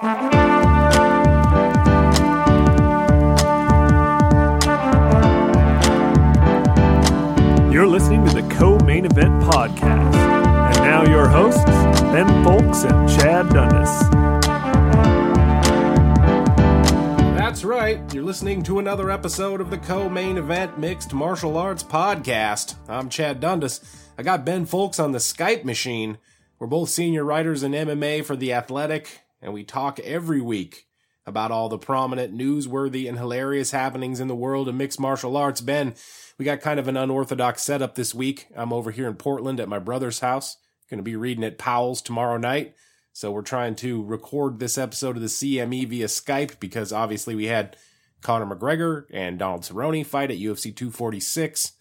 You're listening to the Co Main Event Podcast. And now your hosts, Ben Fowlkes and Chad Dundas. That's right. You're listening to another episode of the Co Main Event Mixed Martial Arts Podcast. I'm Chad Dundas. I got Ben Fowlkes on the Skype machine. We're both senior writers in MMA for The Athletic, and we talk every week about all the prominent, newsworthy, and hilarious happenings in the world of mixed martial arts. Ben, we got kind of an unorthodox setup this week. I'm over here in Portland at my brother's house. Going to be reading at Powell's tomorrow night. So we're trying to record this episode of the CME via Skype because obviously we had Conor McGregor and Donald Cerrone fight at UFC 246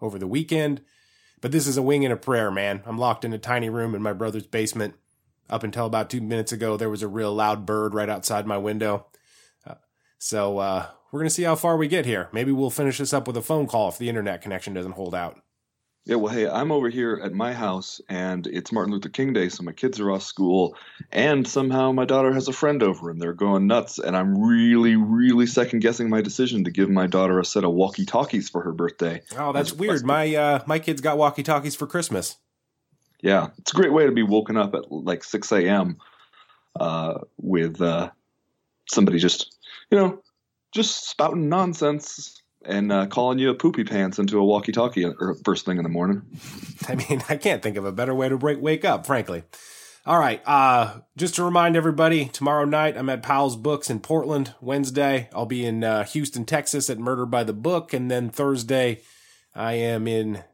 over the weekend. But this is a wing and a prayer, man. I'm locked in a tiny room in my brother's basement. Up until about two minutes ago, there was a real loud bird right outside my window. Uh, so uh, we're going to see how far we get here. Maybe we'll finish this up with a phone call if the internet connection doesn't hold out. Yeah, well, hey, I'm over here at my house, and it's Martin Luther King Day, so my kids are off school, and somehow my daughter has a friend over, and they're going nuts, and I'm really, really second guessing my decision to give my daughter a set of walkie talkies for her birthday. Oh, that's weird. My uh, my kids got walkie talkies for Christmas. Yeah, it's a great way to be woken up at like 6 a.m. Uh, with uh, somebody just, you know, just spouting nonsense and uh, calling you a poopy pants into a walkie-talkie first thing in the morning. I mean, I can't think of a better way to break, wake up, frankly. All right. Uh, just to remind everybody, tomorrow night I'm at Powell's Books in Portland. Wednesday I'll be in uh, Houston, Texas at Murder by the Book, and then Thursday I am in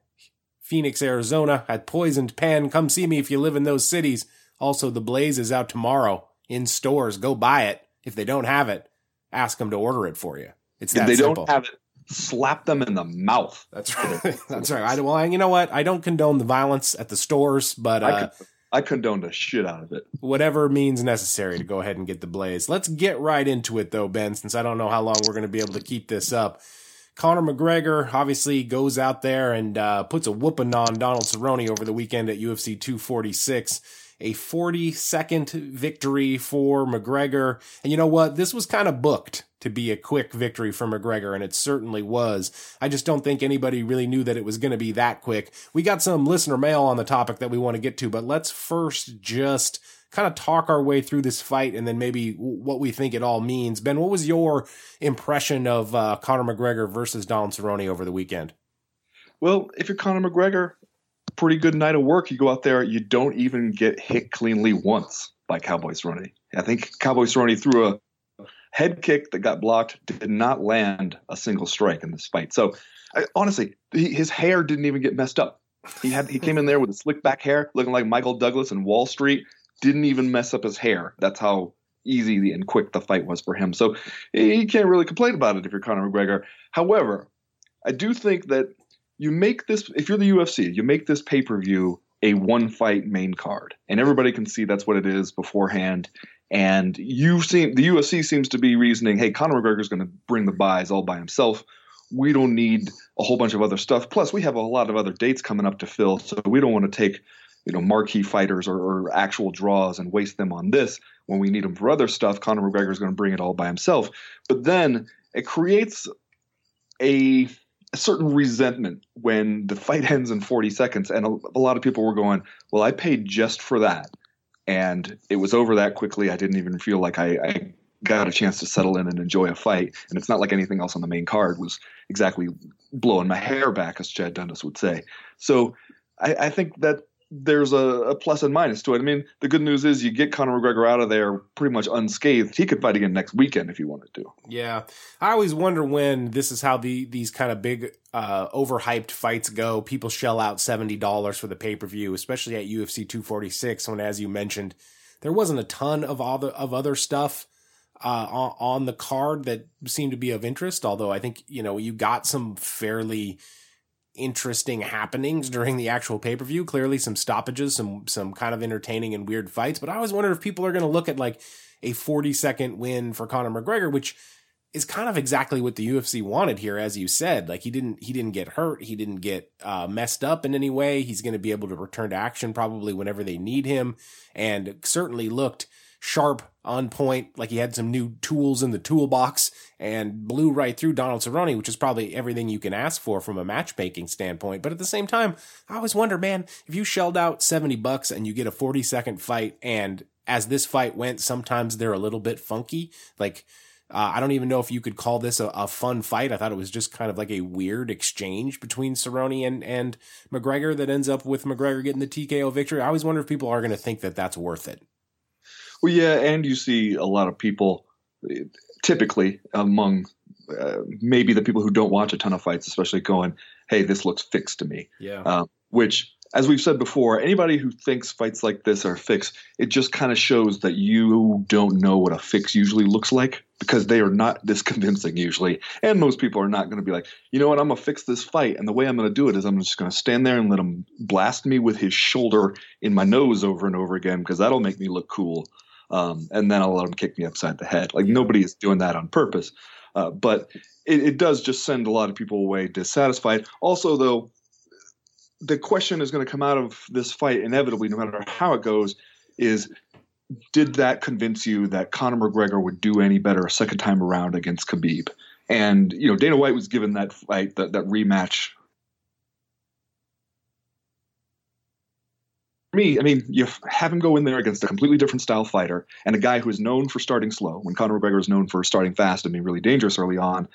Phoenix, Arizona at Poisoned Pen. Come see me if you live in those cities. Also, The Blaze is out tomorrow in stores. Go buy it. If they don't have it, ask them to order it for you. It's that if they simple. don't have it, slap them in the mouth. That's right. That's right. I, well, you know what? I don't condone the violence at the stores, but I, uh, I condone the shit out of it. whatever means necessary to go ahead and get the blaze. Let's get right into it, though, Ben, since I don't know how long we're going to be able to keep this up. Conor McGregor obviously goes out there and uh, puts a whooping on Donald Cerrone over the weekend at UFC 246. A 40 second victory for McGregor. And you know what? This was kind of booked to be a quick victory for McGregor, and it certainly was. I just don't think anybody really knew that it was going to be that quick. We got some listener mail on the topic that we want to get to, but let's first just kind of talk our way through this fight and then maybe what we think it all means. Ben, what was your impression of uh, Conor McGregor versus Donald Cerrone over the weekend? Well, if you're Conor McGregor, pretty good night of work. You go out there, you don't even get hit cleanly once by Cowboy Cerrone. I think Cowboy Cerrone threw a head kick that got blocked, did not land a single strike in this fight. So, I, honestly, he, his hair didn't even get messed up. He had he came in there with slick back hair, looking like Michael Douglas in Wall Street. Didn't even mess up his hair. That's how easy and quick the fight was for him. So eh, you can't really complain about it if you're Conor McGregor. However, I do think that you make this if you're the UFC, you make this pay per view a one fight main card, and everybody can see that's what it is beforehand. And you seem the UFC seems to be reasoning, hey, Conor McGregor is going to bring the buys all by himself. We don't need a whole bunch of other stuff. Plus, we have a lot of other dates coming up to fill, so we don't want to take you know marquee fighters or, or actual draws and waste them on this when we need them for other stuff. Conor McGregor is going to bring it all by himself. But then it creates a a certain resentment when the fight ends in 40 seconds. And a, a, lot of people were going, Well, I paid just for that. And it was over that quickly. I didn't even feel like I, I got a chance to settle in and enjoy a fight. And it's not like anything else on the main card was exactly blowing my hair back, as Chad Dundas would say. So I, I think that there's a, a, plus and minus to it. I mean, the good news is you get Conor McGregor out of there pretty much unscathed. He could fight again next weekend if he wanted to. Yeah, I always wonder when this is how the these kind of big uh, overhyped fights go. People shell out seventy dollars for the pay per view, especially at UFC 246. When, as you mentioned, there wasn't a ton of other of other stuff. Uh, on, on the card that seemed to be of interest, although I think you know you got some fairly interesting happenings during the actual pay per view. Clearly, some stoppages, some some kind of entertaining and weird fights. But I always wonder if people are going to look at like a 40 second win for Conor McGregor, which is kind of exactly what the UFC wanted here, as you said. Like he didn't he didn't get hurt, he didn't get uh, messed up in any way. He's going to be able to return to action probably whenever they need him, and certainly looked sharp, on point, like he had some new tools in the toolbox and blew right through Donald Cerrone, which is probably everything you can ask for from a matchmaking standpoint. But at the same time, I always wonder, man, if you shelled out 70 bucks and you get a 40 second fight and as this fight went, sometimes they're a little bit funky. Like, uh, I don't even know if you could call this a, a, fun fight. I thought it was just kind of like a weird exchange between Cerrone and, and McGregor that ends up with McGregor getting the TKO victory. I always wonder if people are going to think that that's worth it. Well, yeah, and you see a lot of people, typically among uh, maybe the people who don't watch a ton of fights, especially going, "Hey, this looks fixed to me." Yeah. Uh, which as we've said before, anybody who thinks fights like this are fixed, it just kind of shows that you don't know what a fix usually looks like because they are not this convincing usually. And most people are not going to be like, you know what, I'm going to fix this fight. And the way I'm going to do it is I'm just going to stand there and let him blast me with his shoulder in my nose over and over again because that'll make me look cool. Um, and then I'll let him kick me upside the head. Like nobody is doing that on purpose. Uh, but it, it does just send a lot of people away dissatisfied. Also, though, the question is going to come out of this fight inevitably, no matter how it goes, is did that convince you that Conor McGregor would do any better a second time around against Khabib? And you know, Dana White was given that fight, that, that rematch me, I mean, you have him go in there against a completely different style fighter and a guy who is known for starting slow. When Conor McGregor is known for starting fast and being really dangerous early on,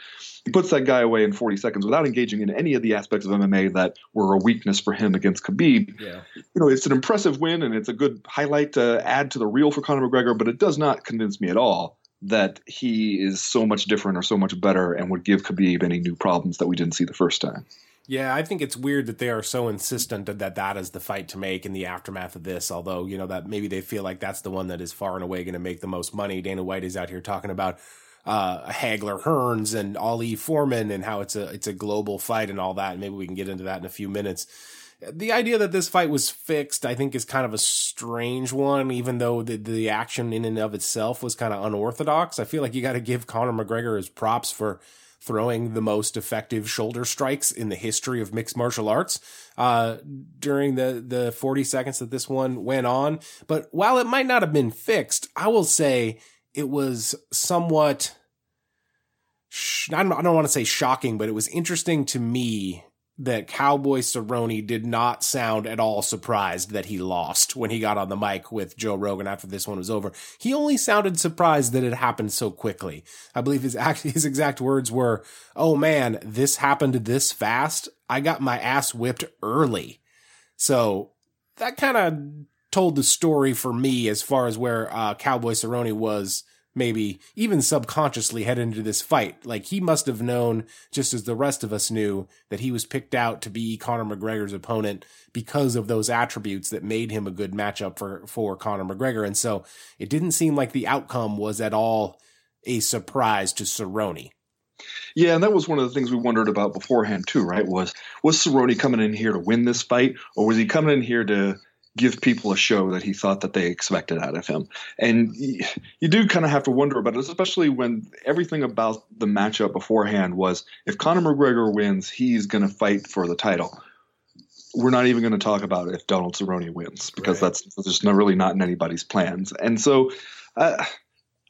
he puts that guy away in 40 seconds without engaging in any of the aspects of MMA that were a weakness for him against Khabib. Yeah. You know, it's an impressive win and it's a good highlight to add to the reel for Conor McGregor, but it does not convince me at all that he is so much different or so much better and would give Khabib any new problems that we didn't see the first time. Yeah, I think it's weird that they are so insistent that that is the fight to make in the aftermath of this. Although you know that maybe they feel like that's the one that is far and away going to make the most money. Dana White is out here talking about uh, Hagler Hearns and Ali Foreman and how it's a it's a global fight and all that. And maybe we can get into that in a few minutes. The idea that this fight was fixed, I think, is kind of a strange one. Even though the the action in and of itself was kind of unorthodox, I feel like you got to give Conor McGregor his props for throwing the most effective shoulder strikes in the history of mixed martial arts uh, during the, the 40 seconds that this one went on. But while it might not have been fixed, I will say it was somewhat, I don't want to say shocking, but it was interesting to me that Cowboy Cerrone did not sound at all surprised that he lost when he got on the mic with Joe Rogan after this one was over. He only sounded surprised that it happened so quickly. I believe his his exact words were, "Oh man, this happened this fast. I got my ass whipped early." So that kind of told the story for me as far as where uh, Cowboy Cerrone was maybe even subconsciously head into this fight. Like he must have known, just as the rest of us knew, that he was picked out to be Conor McGregor's opponent because of those attributes that made him a good matchup for, for Conor McGregor. And so it didn't seem like the outcome was at all a surprise to Cerrone. Yeah, and that was one of the things we wondered about beforehand too, right? Was was Cerrone coming in here to win this fight, or was he coming in here to give people a show that he thought that they expected out of him. And you do kind of have to wonder about it, especially when everything about the matchup beforehand was if Conor McGregor wins, he's going to fight for the title. We're not even going to talk about if Donald Cerrone wins because right. that's just not really not in anybody's plans. And so, uh,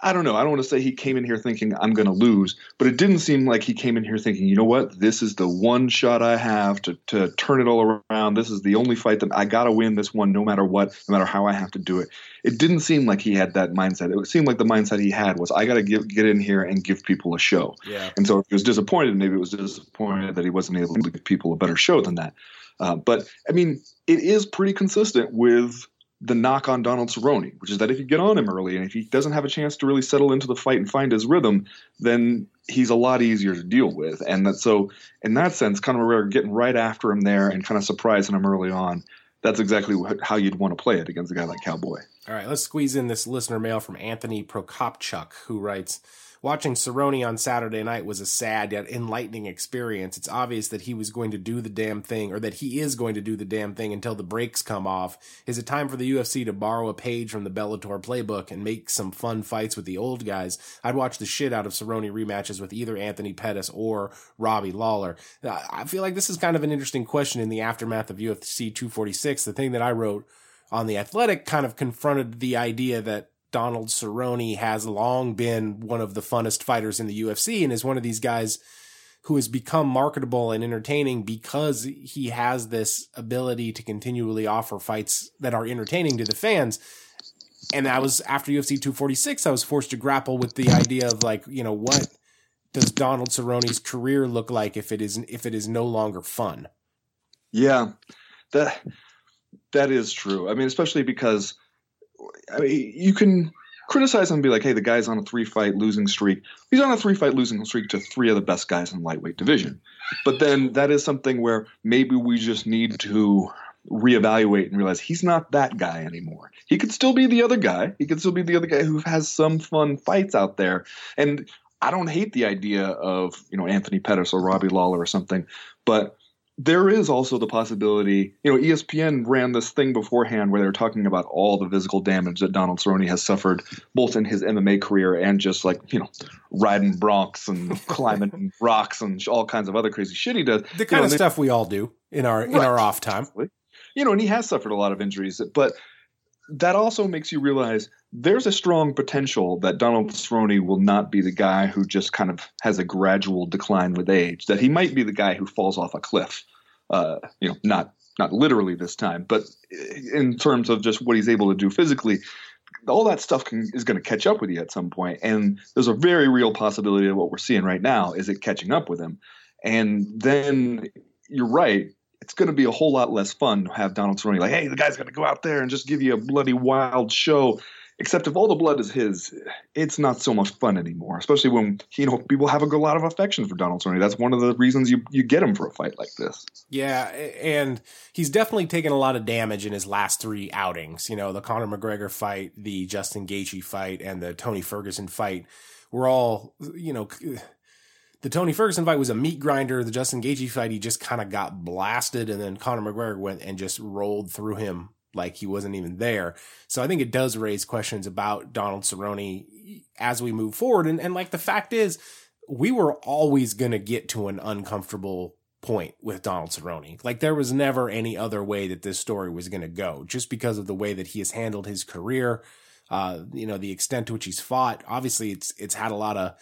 I don't know. I don't want to say he came in here thinking I'm going to lose, but it didn't seem like he came in here thinking, you know what, this is the one shot I have to to turn it all around. This is the only fight that I got to win this one, no matter what, no matter how I have to do it. It didn't seem like he had that mindset. It seemed like the mindset he had was I got to get in here and give people a show. Yeah. And so if he was disappointed, maybe it was disappointed that he wasn't able to give people a better show than that. Uh, but I mean, it is pretty consistent with the knock on Donald Cerrone, which is that if you get on him early and if he doesn't have a chance to really settle into the fight and find his rhythm, then he's a lot easier to deal with. And that so in that sense, Conor McGregor getting right after him there and kind of surprising him early on, that's exactly how you'd want to play it against a guy like Cowboy. All right, let's squeeze in this listener mail from Anthony Prokopchuk, who writes. Watching Cerrone on Saturday night was a sad yet enlightening experience. It's obvious that he was going to do the damn thing, or that he is going to do the damn thing until the brakes come off. Is it time for the UFC to borrow a page from the Bellator playbook and make some fun fights with the old guys? I'd watch the shit out of Cerrone rematches with either Anthony Pettis or Robbie Lawler. Uh, I feel like this is kind of an interesting question in the aftermath of UFC 246. The thing that I wrote on the Athletic kind of confronted the idea that Donald Cerrone has long been one of the funnest fighters in the UFC and is one of these guys who has become marketable and entertaining because he has this ability to continually offer fights that are entertaining to the fans. And I was after UFC 246, I was forced to grapple with the idea of like, you know, what does Donald Cerrone's career look like if it is if it is no longer fun? Yeah, that that is true. I mean, especially because I mean, you can criticize him and be like, hey, the guy's on a three fight losing streak. He's on a three fight losing streak to three of the best guys in lightweight division. But then that is something where maybe we just need to reevaluate and realize he's not that guy anymore. He could still be the other guy. He could still be the other guy who has some fun fights out there. And I don't hate the idea of, you know, Anthony Pettis or Robbie Lawler or something, but there is also the possibility, you know, ESPN ran this thing beforehand where they were talking about all the physical damage that Donald Cerrone has suffered, both in his MMA career and just like, you know, riding broncs and climbing rocks and all kinds of other crazy shit he does. The kind you know, of stuff we all do in our in our off time. You know, and he has suffered a lot of injuries, but that also makes you realize there's a strong potential that Donald Cerrone will not be the guy who just kind of has a gradual decline with age. That he might be the guy who falls off a cliff. Uh, you know, not not literally this time, but in terms of just what he's able to do physically, all that stuff can, is going to catch up with you at some point. And there's a very real possibility of what we're seeing right now is it catching up with him. And then you're right it's going to be a whole lot less fun to have Donald Cerrone like, hey, the guy's going to go out there and just give you a bloody wild show. Except if all the blood is his, it's not so much fun anymore. Especially when you know people have a lot of affection for Donald Cerrone. That's one of the reasons you you get him for a fight like this. Yeah, and he's definitely taken a lot of damage in his last three outings. You know, the Conor McGregor fight, the Justin Gaethje fight, and the Tony Ferguson fight were all you know the Tony Ferguson fight was a meat grinder. The Justin Gaethje fight, he just kind of got blasted, and then Conor McGregor went and just rolled through him like he wasn't even there. So I think it does raise questions about Donald Cerrone as we move forward. And, and like the fact is, we were always going to get to an uncomfortable point with Donald Cerrone. Like there was never any other way that this story was going to go, just because of the way that he has handled his career. Uh, you know, the extent to which he's fought. Obviously, it's it's had a lot of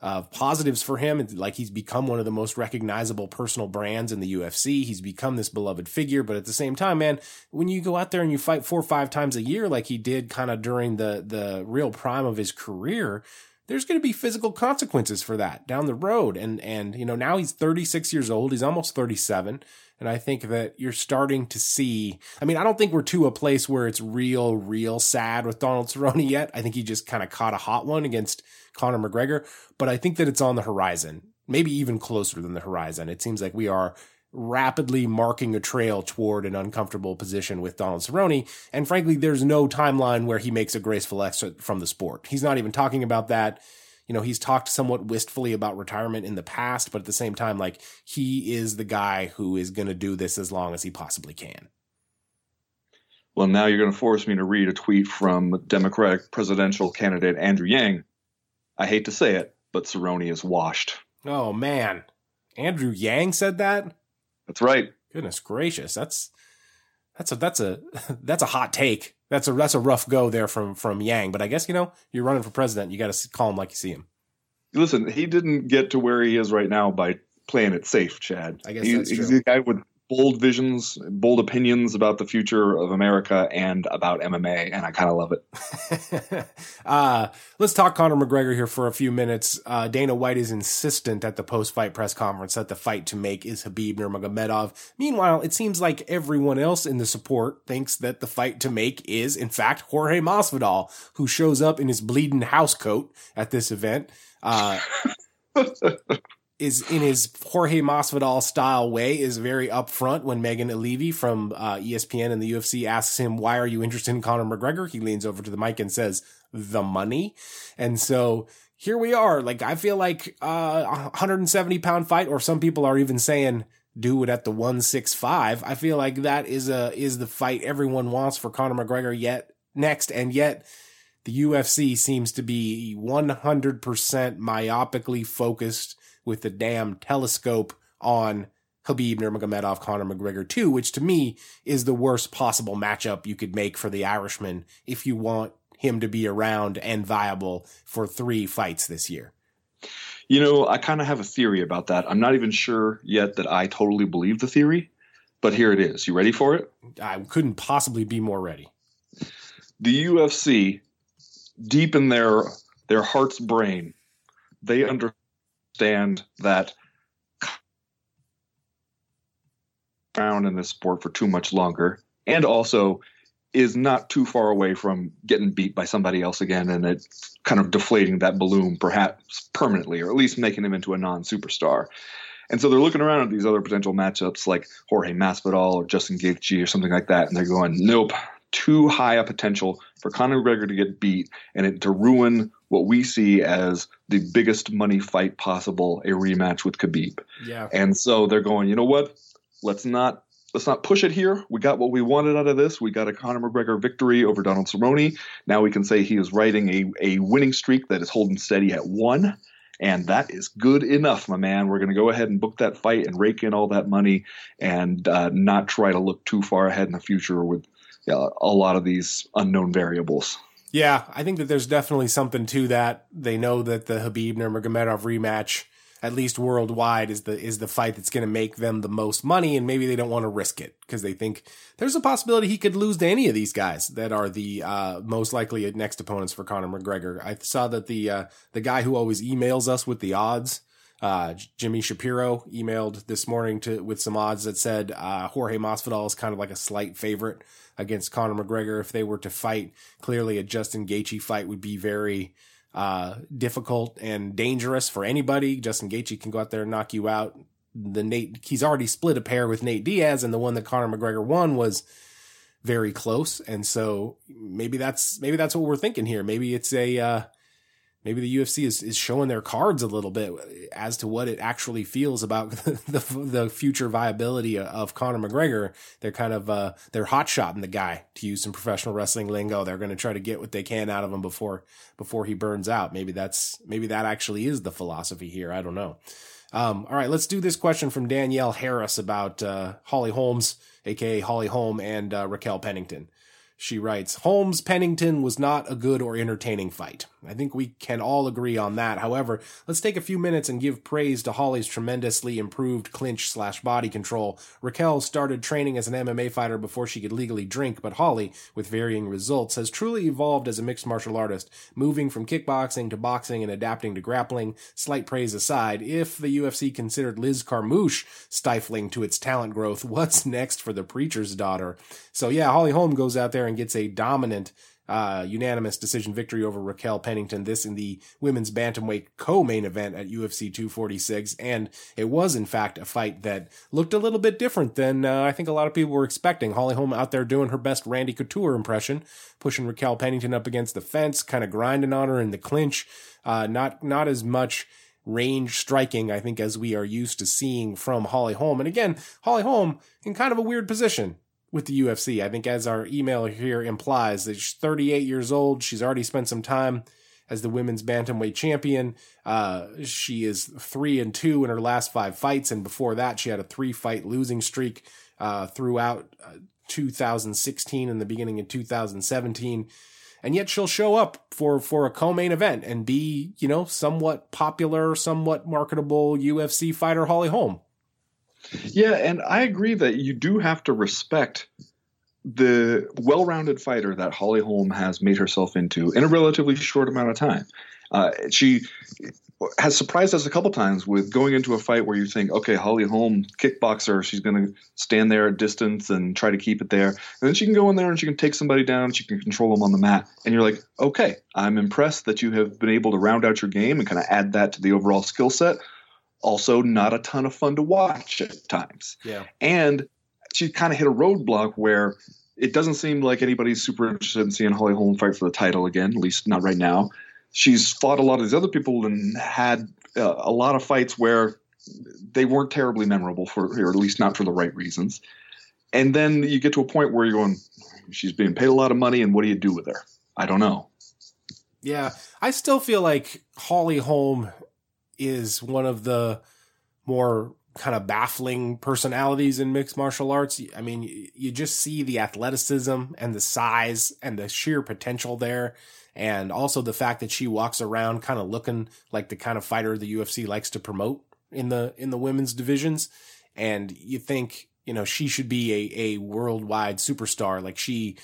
uh, positives for him. Like he's become one of the most recognizable personal brands in the UFC. He's become this beloved figure. But at the same time, man, when you go out there and you fight four or five times a year, like he did kind of during the, the real prime of his career, there's going to be physical consequences for that down the road. And, and, you know, now he's 36 years old. He's almost 37. And I think that you're starting to see, I mean, I don't think we're to a place where it's real, real sad with Donald Cerrone yet. I think he just kind of caught a hot one against Conor McGregor, but I think that it's on the horizon, maybe even closer than the horizon. It seems like we are rapidly marking a trail toward an uncomfortable position with Donald Cerrone. And frankly, there's no timeline where he makes a graceful exit from the sport. He's not even talking about that. You know, he's talked somewhat wistfully about retirement in the past, but at the same time, like he is the guy who is going to do this as long as he possibly can. Well, now you're going to force me to read a tweet from Democratic presidential candidate Andrew Yang, I hate to say it, but Cerrone is washed. Oh man, Andrew Yang said that. That's right. Goodness gracious, that's that's a that's a that's a hot take. That's a that's a rough go there from from Yang. But I guess you know you're running for president. You got to call him like you see him. Listen, he didn't get to where he is right now by playing it safe, Chad. I guess he, that's true. He's a guy with bold visions, bold opinions about the future of America and about MMA, and I kind of love it. uh, let's talk Conor McGregor here for a few minutes. Uh, Dana White is insistent at the post-fight press conference that the fight to make is Khabib Nurmagomedov. Meanwhile, it seems like everyone else in the support thinks that the fight to make is, in fact, Jorge Masvidal, who shows up in his bleeding house coat at this event. Uh, is in his Jorge Masvidal style way is very upfront when Megan Olivi from uh, ESPN and the UFC asks him, why are you interested in Conor McGregor? He leans over to the mic and says, the money. And so here we are. Like, I feel like uh, a 170 pound fight, or some people are even saying, do it at the 165. I feel like that is a, is the fight everyone wants for Conor McGregor yet next. And yet the UFC seems to be 100% myopically focused with the damn telescope on Khabib Nurmagomedov, Conor McGregor 2, which to me is the worst possible matchup you could make for the Irishman if you want him to be around and viable for three fights this year. You know, I kind of have a theory about that. I'm not even sure yet that I totally believe the theory, but here it is. You ready for it? I couldn't possibly be more ready. The UFC, deep in their their heart's brain, they understand that around in this sport for too much longer, and also is not too far away from getting beat by somebody else again and it kind of deflating that balloon perhaps permanently or at least making him into a non-superstar. And so they're looking around at these other potential matchups like Jorge Masvidal or Justin Gaethje or something like that, and they're going, nope, too high a potential for Conor McGregor to get beat and it, to ruin what we see as the biggest money fight possible, a rematch with Khabib. Yeah. And so they're going, you know what? Let's not let's not push it here. We got what we wanted out of this. We got a Conor McGregor victory over Donald Cerrone. Now we can say he is riding a, a winning streak that is holding steady at one. And that is good enough, my man. We're going to go ahead and book that fight and rake in all that money and uh, not try to look too far ahead in the future with uh, a lot of these unknown variables. Yeah, I think that there's definitely something to that. They know that the Khabib Nurmagomedov rematch at least worldwide is the is the fight that's going to make them the most money and maybe they don't want to risk it because they think there's a possibility he could lose to any of these guys that are the uh, most likely next opponents for Conor McGregor. I saw that the uh, the guy who always emails us with the odds uh, Jimmy Shapiro emailed this morning to with some odds that said uh, Jorge Masvidal is kind of like a slight favorite against Conor McGregor if they were to fight. Clearly, a Justin Gaethje fight would be very uh, difficult and dangerous for anybody. Justin Gaethje can go out there and knock you out. The Nate, he's already split a pair with Nate Diaz, and the one that Conor McGregor won was very close. And so maybe that's maybe that's what we're thinking here. Maybe it's a uh, maybe the UFC is, is showing their cards a little bit as to what it actually feels about the, the, future viability of Conor McGregor. They're kind of, uh, they're hot shotting the guy to use some professional wrestling lingo. They're going to try to get what they can out of him before, before he burns out. Maybe that's, maybe that actually is the philosophy here. I don't know. Um, all right, let's do this question from Danielle Harris about, uh, Holly Holmes, aka Holly Holm and, uh, Raquel Pennington. She writes, Holmes Pennington was not a good or entertaining fight. I think we can all agree on that. However, let's take a few minutes and give praise to Holly's tremendously improved clinch slash body control. Raquel started training as an MMA fighter before she could legally drink, but Holly, with varying results, has truly evolved as a mixed martial artist, moving from kickboxing to boxing and adapting to grappling. Slight praise aside, if the UFC considered Liz Carmouche stifling to its talent growth, what's next for the preacher's daughter? So yeah, Holly Holm goes out there and gets a dominant uh, unanimous decision victory over Raquel Pennington. This in the women's bantamweight co-main event at UFC 246, and it was in fact a fight that looked a little bit different than uh, I think a lot of people were expecting. Holly Holm out there doing her best Randy Couture impression, pushing Raquel Pennington up against the fence, kind of grinding on her in the clinch. Uh, not not as much range striking, I think, as we are used to seeing from Holly Holm. And again, Holly Holm in kind of a weird position with the UFC. I think, as our email here implies, that she's 38 years old. She's already spent some time as the women's bantamweight champion. Uh, she is three and two in her last five fights, and before that, she had a three fight losing streak uh, throughout uh, 2016 and the beginning of 2017. And yet she'll show up for, for a co-main event and be, you know, somewhat popular, somewhat marketable UFC fighter Holly Holm. Yeah, and I agree that you do have to respect the well-rounded fighter that Holly Holm has made herself into in a relatively short amount of time. Uh, she has surprised us a couple times with going into a fight where you think, okay, Holly Holm, kickboxer, she's going to stand there at distance and try to keep it there. And then she can go in there and she can take somebody down, she can control them on the mat. And you're like, okay, I'm impressed that you have been able to round out your game and kind of add that to the overall skill set also not a ton of fun to watch at times. Yeah. And she kind of hit a roadblock where it doesn't seem like anybody's super interested in seeing Holly Holm fight for the title again, at least not right now. She's fought a lot of these other people and had uh, a lot of fights where they weren't terribly memorable for, or at least not for the right reasons. And then you get to a point where you're going, she's being paid a lot of money, and what do you do with her? I don't know. Yeah, I still feel like Holly Holm is one of the more kind of baffling personalities in mixed martial arts. I mean, you just see the athleticism and the size and the sheer potential there. And also the fact that she walks around kind of looking like the kind of fighter the UFC likes to promote in the, in the women's divisions. And you think, you know, she should be a, a worldwide superstar. Like she,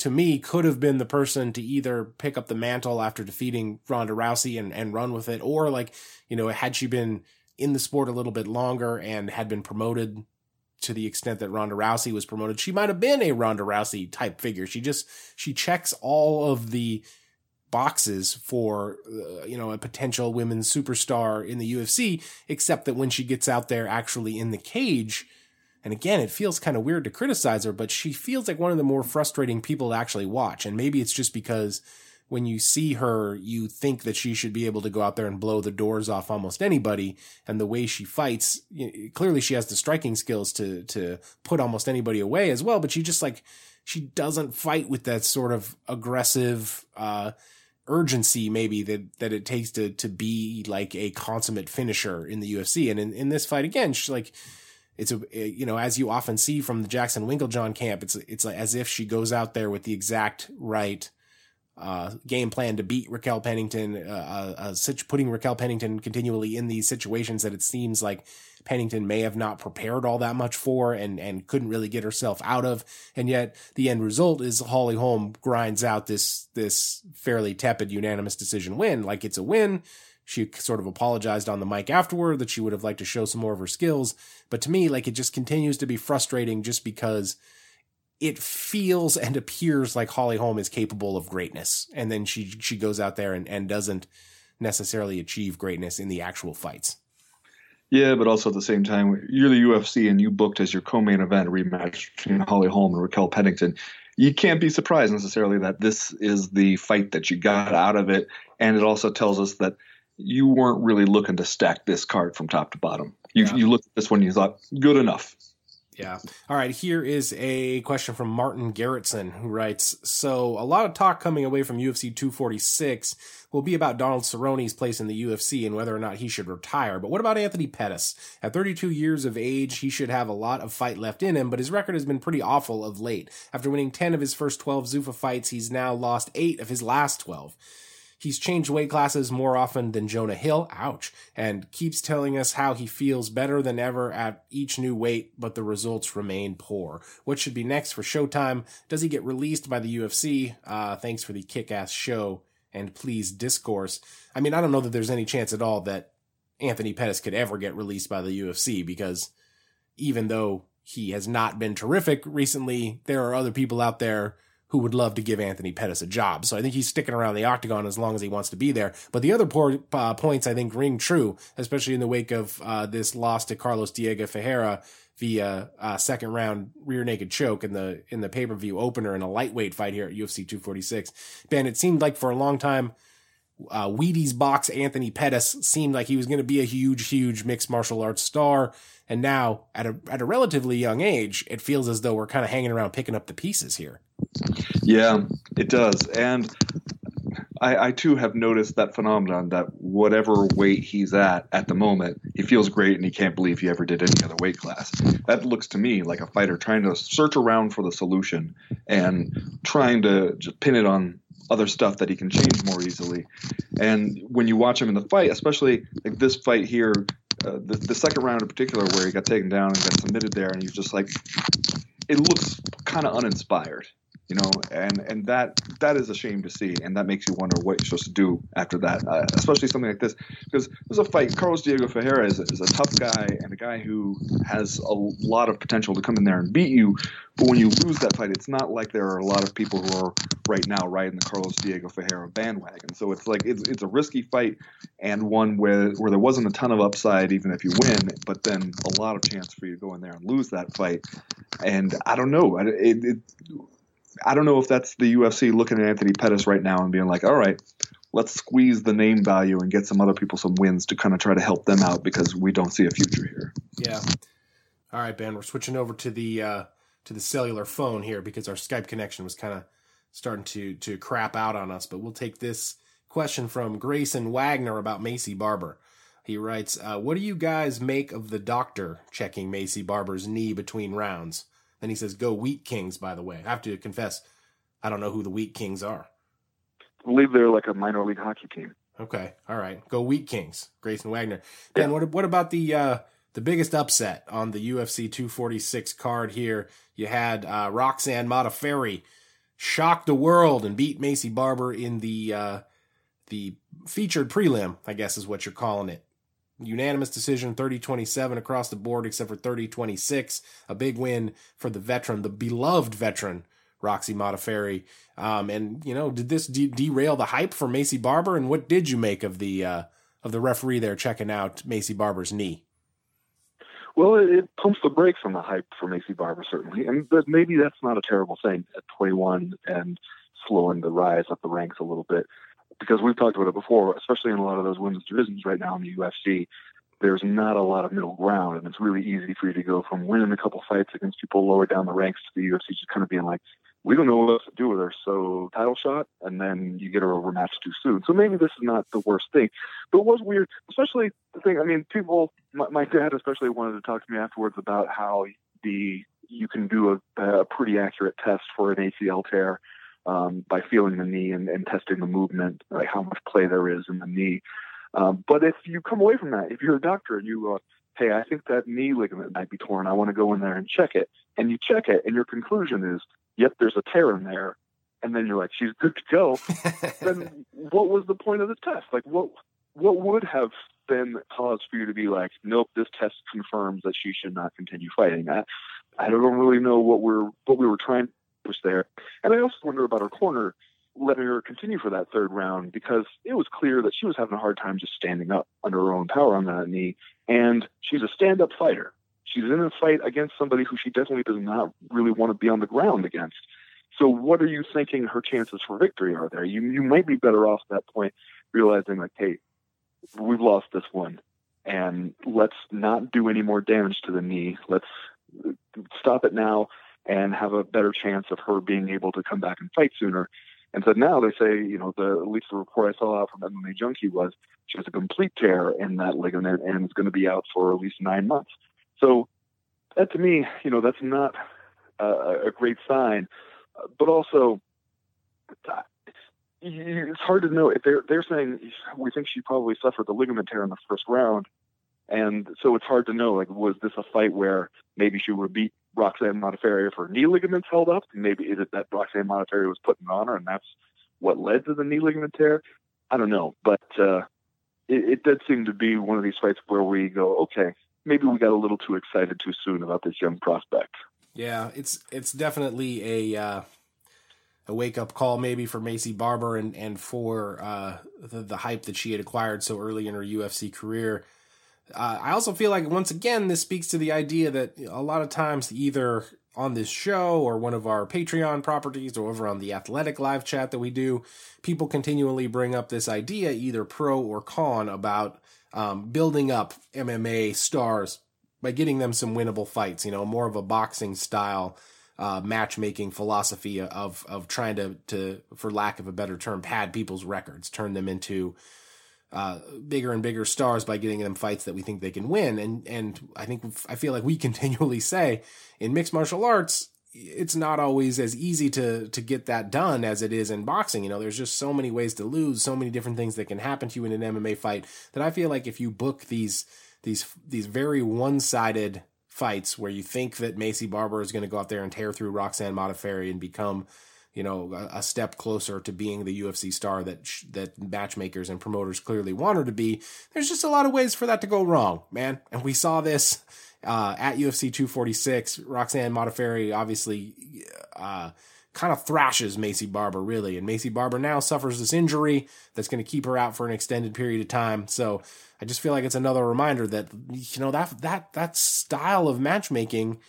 to me, could have been the person to either pick up the mantle after defeating Ronda Rousey and, and run with it, or like, you know, had she been in the sport a little bit longer and had been promoted to the extent that Ronda Rousey was promoted, she might have been a Ronda Rousey type figure. She just she checks all of the boxes for uh, you know a potential women's superstar in the UFC except that when she gets out there actually in the cage and again it feels kind of weird to criticize her but she feels like one of the more frustrating people to actually watch and maybe it's just because when you see her, you think that she should be able to go out there and blow the doors off almost anybody. And the way she fights, clearly she has the striking skills to, to put almost anybody away as well. But she just like, she doesn't fight with that sort of aggressive, uh, urgency maybe that, that it takes to, to be like a consummate finisher in the UFC. And in, in this fight again, she's like, it's a, you know, as you often see from the Jackson Winkeljohn camp, it's, it's like as if she goes out there with the exact right, uh, game plan to beat Raquel Pennington, uh, uh, uh putting Raquel Pennington continually in these situations that it seems like Pennington may have not prepared all that much for and, and couldn't really get herself out of. And yet the end result is Holly Holm grinds out this, this fairly tepid unanimous decision win. Like it's a win. She sort of apologized on the mic afterward that she would have liked to show some more of her skills. But to me, like it just continues to be frustrating just because it feels and appears like Holly Holm is capable of greatness. And then she, she goes out there and, and doesn't necessarily achieve greatness in the actual fights. Yeah, but also at the same time, you're the UFC and you booked as your co-main event rematch between Holly Holm and Raquel Pennington. You can't be surprised necessarily that this is the fight that you got out of it, and it also tells us that you weren't really looking to stack this card from top to bottom. You yeah. you looked at this one, you thought good enough. Yeah. All right. Here is a question from Martin Garrettson who writes So, a lot of talk coming away from UFC 246 will be about Donald Cerrone's place in the UFC and whether or not he should retire. But what about Anthony Pettis? At 32 years of age, he should have a lot of fight left in him, but his record has been pretty awful of late. After winning 10 of his first 12 Zuffa fights, he's now lost 8 of his last 12. He's changed weight classes more often than Jonah Hill, ouch, and keeps telling us how he feels better than ever at each new weight, but the results remain poor. What should be next for Showtime? Does he get released by the UFC? Uh, thanks for the kick ass show and please discourse. I mean, I don't know that there's any chance at all that Anthony Pettis could ever get released by the UFC because even though he has not been terrific recently, there are other people out there who would love to give Anthony Pettis a job. So I think he's sticking around the octagon as long as he wants to be there. But the other poor, uh, points I think ring true, especially in the wake of uh, this loss to Carlos Diego Ferreira via uh, second round rear naked choke in the in the pay per view opener in a lightweight fight here at UFC 246. Ben, it seemed like for a long time. Uh, Wheaties box Anthony Pettis seemed like he was going to be a huge, huge mixed martial arts star. And now, at a at a relatively young age, it feels as though we're kind of hanging around picking up the pieces here. Yeah, it does. And I, I, too have noticed that phenomenon that whatever weight he's at at the moment, he feels great and he can't believe he ever did any other weight class. That looks to me like a fighter trying to search around for the solution and trying to just pin it on other stuff that he can change more easily. And when you watch him in the fight, especially like this fight here, uh, the, the second round in particular, where he got taken down and got submitted there, and he's just like, it looks kind of uninspired you know, and and that that is a shame to see, and that makes you wonder what you're supposed to do after that, uh, especially something like this, because there's a fight. Carlos Diego Ferreira is, is, a tough guy and a guy who has a lot of potential to come in there and beat you, but when you lose that fight, it's not like there are a lot of people who are right now riding the Carlos Diego Ferreira bandwagon. So it's like it's it's a risky fight and one where where there wasn't a ton of upside even if you win, but then a lot of chance for you to go in there and lose that fight. And I don't know, it, it I don't know if that's the UFC looking at Anthony Pettis right now and being like, all right, let's squeeze the name value and get some other people some wins to kind of try to help them out because we don't see a future here. Yeah. All right, Ben, we're switching over to the uh, to the cellular phone here because our Skype connection was kind of starting to to crap out on us. But we'll take this question from Grayson Wagner about Maycee Barber. He writes, uh, "What do you guys make of the doctor checking Maycee Barber's knee between rounds?" Then he says, "Go Wheat Kings." By the way, I have to confess, I don't know who the Wheat Kings are. I believe they're like a minor league hockey team. Okay, all right, go Wheat Kings, Grayson Wagner. Then what? What about the uh, the biggest upset on the UFC 246 card here? You had uh, Roxanne Modafferi shock the world and beat Maycee Barber in the uh, the featured prelim, I guess is what you're calling it. Unanimous decision 30 27 across the board, except for 30 26. A big win for the veteran, the beloved veteran, Roxy Modafferi. Um, and, you know, did this de- derail the hype for Maycee Barber? And what did you make of the, uh, of the referee there checking out Maycee Barber's knee? Well, it, it pumps the brakes on the hype for Maycee Barber, certainly. And but maybe that's not a terrible thing at 21 and slowing the rise up the ranks a little bit because we've talked about it before, especially in a lot of those women's divisions right now in the UFC. There's not a lot of middle ground, and it's really easy for you to go from winning a couple fights against people lower down the ranks to the UFC just kind of being like, we don't know what else to do with her, so title shot, and then you get her overmatched too soon. So maybe this is not the worst thing, but it was weird, especially the thing. I mean, people, my, my dad especially wanted to talk to me afterwards about how the you can do a, a pretty accurate test for an ACL tear um, by feeling the knee and, and testing the movement, like how much play there is in the knee. Um, but if you come away from that, if you're a doctor and you, uh, hey, I think that knee ligament might be torn, I want to go in there and check it, and you check it, and your conclusion is, yep, there's a tear in there, and then you're like, she's good to go. then what was the point of the test? Like, what what would have been cause for you to be like, nope, this test confirms that she should not continue fighting? I, I don't really know what we're what we were trying was there. And I also wonder about her corner letting her continue for that third round because it was clear that she was having a hard time just standing up under her own power on that knee. And she's a stand up fighter. She's in a fight against somebody who she definitely does not really want to be on the ground against. So what are you thinking her chances for victory are there? You you might be better off at that point realizing like, hey, we've lost this one and let's not do any more damage to the knee. Let's stop it now and have a better chance of her being able to come back and fight sooner. And so now they say, you know, the at least the report I saw out from MMA Junkie was she has a complete tear in that ligament and is going to be out for at least nine months. So that to me, you know, that's not a, a great sign. But also, it's hard to know if they're they're saying we think she probably suffered the ligament tear in the first round, and so it's hard to know like was this a fight where maybe she would beat Roxanne Modafferi if her knee ligaments held up. Maybe is it that Roxanne Modafferi was putting on her, and that's what led to the knee ligament tear? I don't know, but uh, it, it did seem to be one of these fights where we go, okay, maybe we got a little too excited too soon about this young prospect. Yeah, it's it's definitely a uh, a wake up call maybe for Maycee Barber and and for uh, the, the hype that she had acquired so early in her UFC career. Uh, I also feel like once again this speaks to the idea that a lot of times either on this show or one of our Patreon properties or over on the athletic live chat that we do, people continually bring up this idea, either pro or con, about um, building up MMA stars by getting them some winnable fights. You know, more of a boxing style uh, matchmaking philosophy of of trying to to, for lack of a better term, pad people's records, turn them into uh, bigger and bigger stars by getting them fights that we think they can win. And and I think I feel like we continually say in mixed martial arts, it's not always as easy to to get that done as it is in boxing. You know, there's just so many ways to lose, so many different things that can happen to you in an MMA fight that I feel like if you book these these these very one sided fights where you think that Maycee Barber is going to go out there and tear through Roxanne Modafferi and become you know, a, a, step closer to being the UFC star that sh- that matchmakers and promoters clearly want her to be. There's just a lot of ways for that to go wrong, man. And we saw this uh, at UFC 246. Roxanne Modafferi obviously uh, kind of thrashes Maycee Barber, really, and Maycee Barber now suffers this injury that's going to keep her out for an extended period of time. So I just feel like it's another reminder that you know that that that style of matchmaking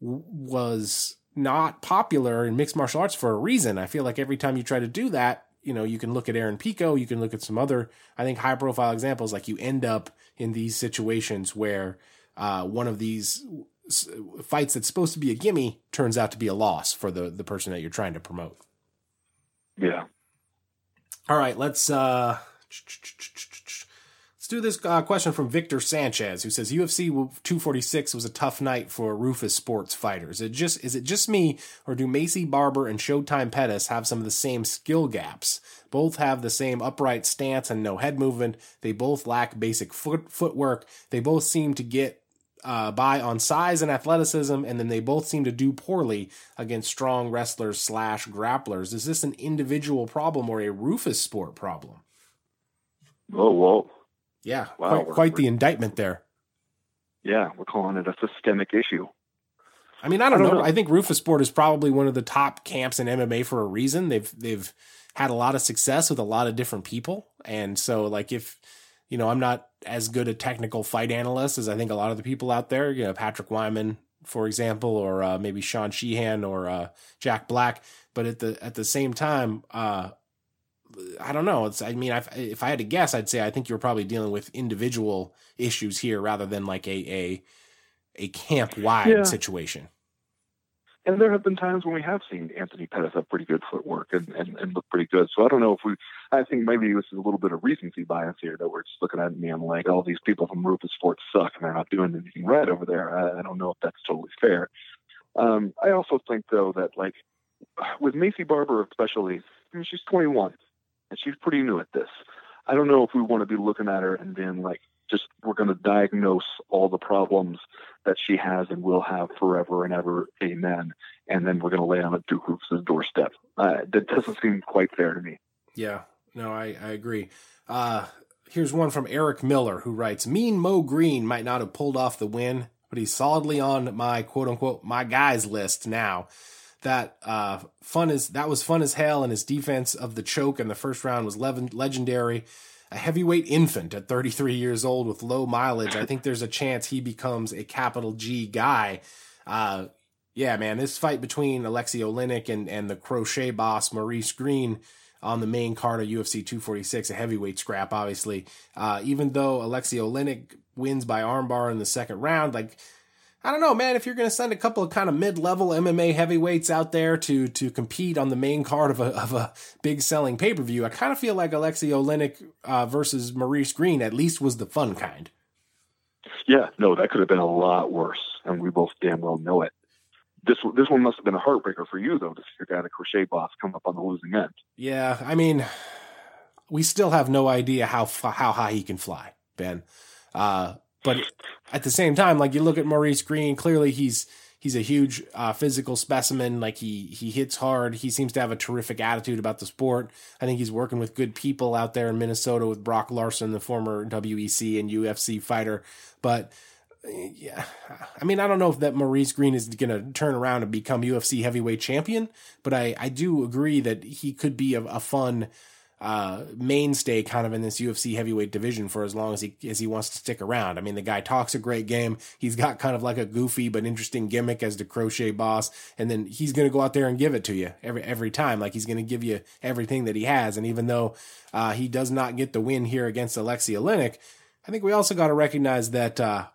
was not popular in mixed martial arts for a reason. I feel like every time you try to do that, you know, you can look at Aaron Pico, you can look at some other, I think, high profile examples. Like you end up in these situations where uh, one of these fights that's supposed to be a gimme turns out to be a loss for the the person that you're trying to promote. Yeah. All right, let's uh let's do this uh, question from Victor Sanchez, who says UFC 246 was a tough night for Roufusports fighters. It just is it just me, or do Maycee Barber and Showtime Pettis have some of the same skill gaps? Both have the same upright stance and no head movement. They both lack basic foot footwork. They both seem to get uh, by on size and athleticism, and then they both seem to do poorly against strong wrestlers slash grapplers. Is this an individual problem or a Roufusport problem? Oh, whoa. Yeah, wow, quite, quite the indictment there. Yeah, we're calling it a systemic issue. I mean, I don't, I don't know. know. I think Roufusport is probably one of the top camps in MMA for a reason. They've they've had a lot of success with a lot of different people, and so like if you know, I'm not as good a technical fight analyst as I think a lot of the people out there. You know, Patrick Wyman, for example, or uh, maybe Sean Sheehan or uh, Jack Slack. But at the at the same time, uh, I don't know. It's I mean, I've, if I had to guess, I'd say I think you're probably dealing with individual issues here rather than like a a a camp wide yeah. situation. And there have been times when we have seen Anthony Pettis have pretty good footwork and, and, and look pretty good. So I don't know if we, I think maybe this is a little bit of recency bias here that we're just looking at me and like, all these people from Roufusports suck and they're not doing anything right over there. I, I don't know if that's totally fair. Um, I also think, though, that like with Maycee Barber, especially, I mean, she's 21 and she's pretty new at this. I don't know if we want to be looking at her and being like, just we're going to diagnose all the problems that she has and will have forever and ever. Amen. And then we're going to lay on a Duke Roufus' doorstep. Uh, that doesn't seem quite fair to me. Yeah, no, I, I agree. Uh, here's one from Eric Miller who writes Mean Mo Green might not have pulled off the win, but he's solidly on my quote unquote my guys list now. That uh, fun is that was fun as hell, and his defense of the choke in the first round was legendary a heavyweight infant at 33 years old with low mileage. I think there's a chance he becomes a capital G guy. Uh, yeah, man, this fight between Alexei Oleinik and, and the crochet boss Maurice Greene on the main card of UFC 246, a heavyweight scrap, obviously. Uh, even though Alexei Oleinik wins by armbar in the second round, like I don't know, man. If you're going to send a couple of kind of mid-level MMA heavyweights out there to to compete on the main card of a of a big selling pay per view, I kind of feel like Alexei Oleinik uh, versus Maurice Greene at least was the fun kind. Yeah, no, that could have been a lot worse, and we both damn well know it. This this one must have been a heartbreaker for you though to see your guy, the crochet boss, come up on the losing end. Yeah, I mean, we still have no idea how how high he can fly, Ben. Uh, but at the same time, like you look at Maurice Greene, clearly he's he's a huge uh, physical specimen. Like he he hits hard. He seems to have a terrific attitude about the sport. I think he's working with good people out there in Minnesota with Brock Larson, the former WEC and UFC fighter. But yeah, I mean, I don't know if that Maurice Greene is going to turn around and become UFC heavyweight champion, but I I do agree that he could be a, a fun uh, mainstay kind of in this UFC heavyweight division for as long as he as he wants to stick around. I mean, the guy talks a great game. He's got kind of like a goofy but interesting gimmick as the crochet boss, and then he's going to go out there and give it to you every every time. Like he's going to give you everything that he has. And even though uh, he does not get the win here against Alexei Oleinik, I think we also got to recognize that. Uh,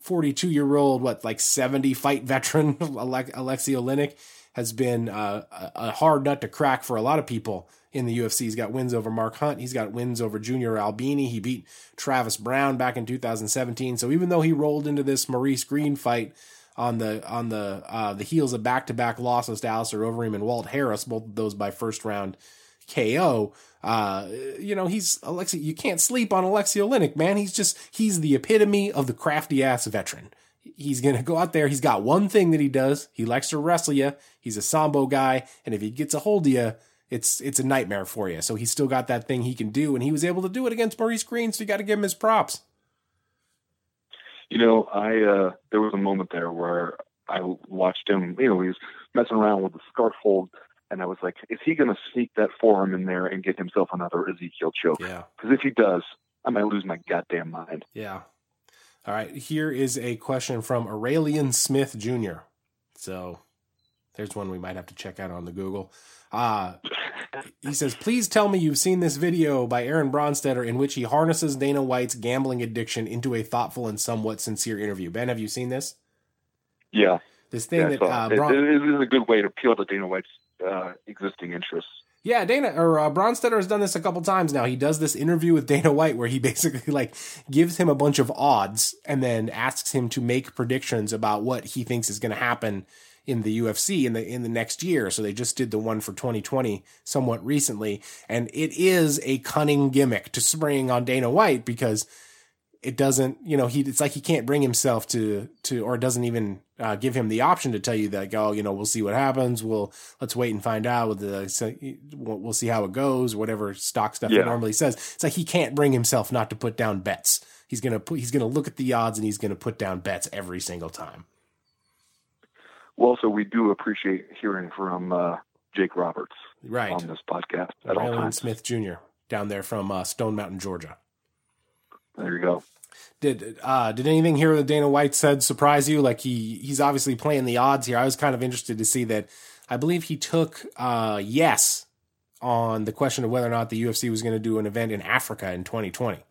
42 year old, what, like 70 fight veteran Alexei Oleinik has been uh, a hard nut to crack for a lot of people in the UFC. He's got wins over Mark Hunt. He's got wins over Junior Albini. He beat Travis Browne back in 2017. So even though he rolled into this Maurice Greene fight on the on the uh, the heels of back to back losses to Alistair Overeem and Walt Harris, both of those by first round KO. Uh, you know, he's Alexi. You can't sleep on Alexei Oleinik, man. He's just he's the epitome of the crafty ass veteran. He's gonna go out there. He's got one thing that he does. He likes to wrestle you. He's a sambo guy, and if he gets a hold of you, it's it's a nightmare for you. So he's still got that thing he can do, and he was able to do it against Maurice Greene. So you got to give him his props. You know, I uh, there was a moment there where I watched him. You know, he was messing around with the scarf hold, and I was like, "Is he going to sneak that forearm in there and get himself another Ezekiel choke?" Yeah. Because if he does, I might lose my goddamn mind. Yeah. All right. Here is a question from Aurelian Smith Jr. So there's one we might have to check out on the Google. Uh, he says, please tell me you've seen this video by Aaron Bronsteter in which he harnesses Dana White's gambling addiction into a thoughtful and somewhat sincere interview. Ben, have you seen this? Yeah. This thing yeah, that uh, Bron- it, it is a good way to appeal to Dana White's uh, existing interests. Yeah, Dana or uh, Bronsteter has done this a couple times now. He does this interview with Dana White where he basically like gives him a bunch of odds and then asks him to make predictions about what he thinks is going to happen in the UFC in the in the next year. So they just did the one for 2020 somewhat recently, and it is a cunning gimmick to spring on Dana White because it doesn't, you know, he it's like he can't bring himself to to or doesn't even uh, give him the option to tell you that, oh, you know, we'll see what happens. We'll let's wait and find out. With the we'll see how it goes. Whatever stock stuff yeah. he normally says. It's like he can't bring himself not to put down bets. He's gonna put he's gonna look at the odds and he's gonna put down bets every single time. Well, so we do appreciate hearing from uh, Jake Roberts right. on this podcast at Ryland all times. Smith Jr. down there from uh, Stone Mountain, Georgia. There you go. Did uh, did anything here that Dana White said surprise you? Like he he's obviously playing the odds here. I was kind of interested to see that. I believe he took uh, yes on the question of whether or not the UFC was going to do an event in Africa in 2020.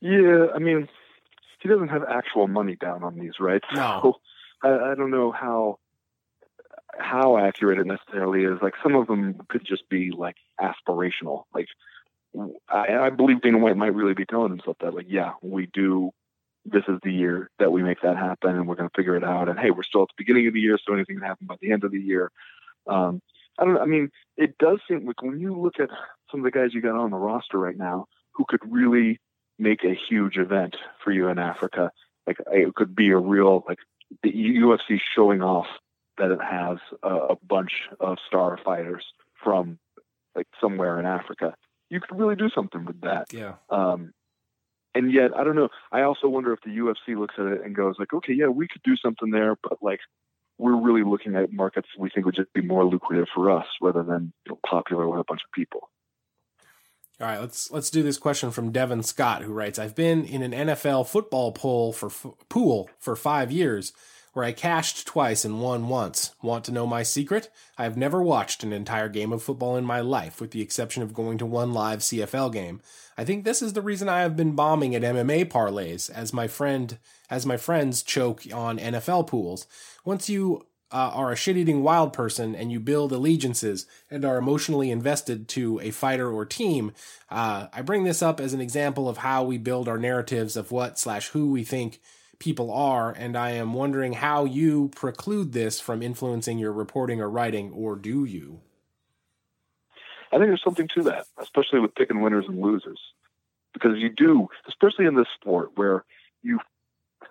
Yeah, I mean, he doesn't have actual money down on these, right? No. So I, I don't know how how accurate it necessarily is. Like some of them could just be like aspirational. Like I, I believe Dana White might really be telling himself that, like, yeah, we do. This is the year that we make that happen, and we're going to figure it out. And hey, we're still at the beginning of the year, so anything can happen by the end of the year. Um, I don't. I mean, it does seem like when you look at some of the guys you got on the roster right now, who could really make a huge event for you in Africa. Like it could be a real like the UFC showing off that it has a, a bunch of star fighters from like somewhere in Africa. You could really do something with that. Yeah. Um, and yet, I don't know. I also wonder if the UFC looks at it and goes like, okay, yeah, we could do something there, but like we're really looking at markets we think would just be more lucrative for us rather than you know, popular with a bunch of people. All right, let's let's do this question from Devin Scott, who writes: I've been in an NFL football pool for pool for five years, where I cashed twice and won once. Want to know my secret? I have never watched an entire game of football in my life, with the exception of going to one live CFL game. I think this is the reason I have been bombing at MMA parlays, as my friend as my friends choke on NFL pools. Once you uh, are a shit eating wild person and you build allegiances and are emotionally invested to a fighter or team, uh, I bring this up as an example of how we build our narratives of what slash who we think people are. And I am wondering how you preclude this from influencing your reporting or writing, or do you? I think there's something to that, especially with picking winners and losers, because you do, especially in this sport where you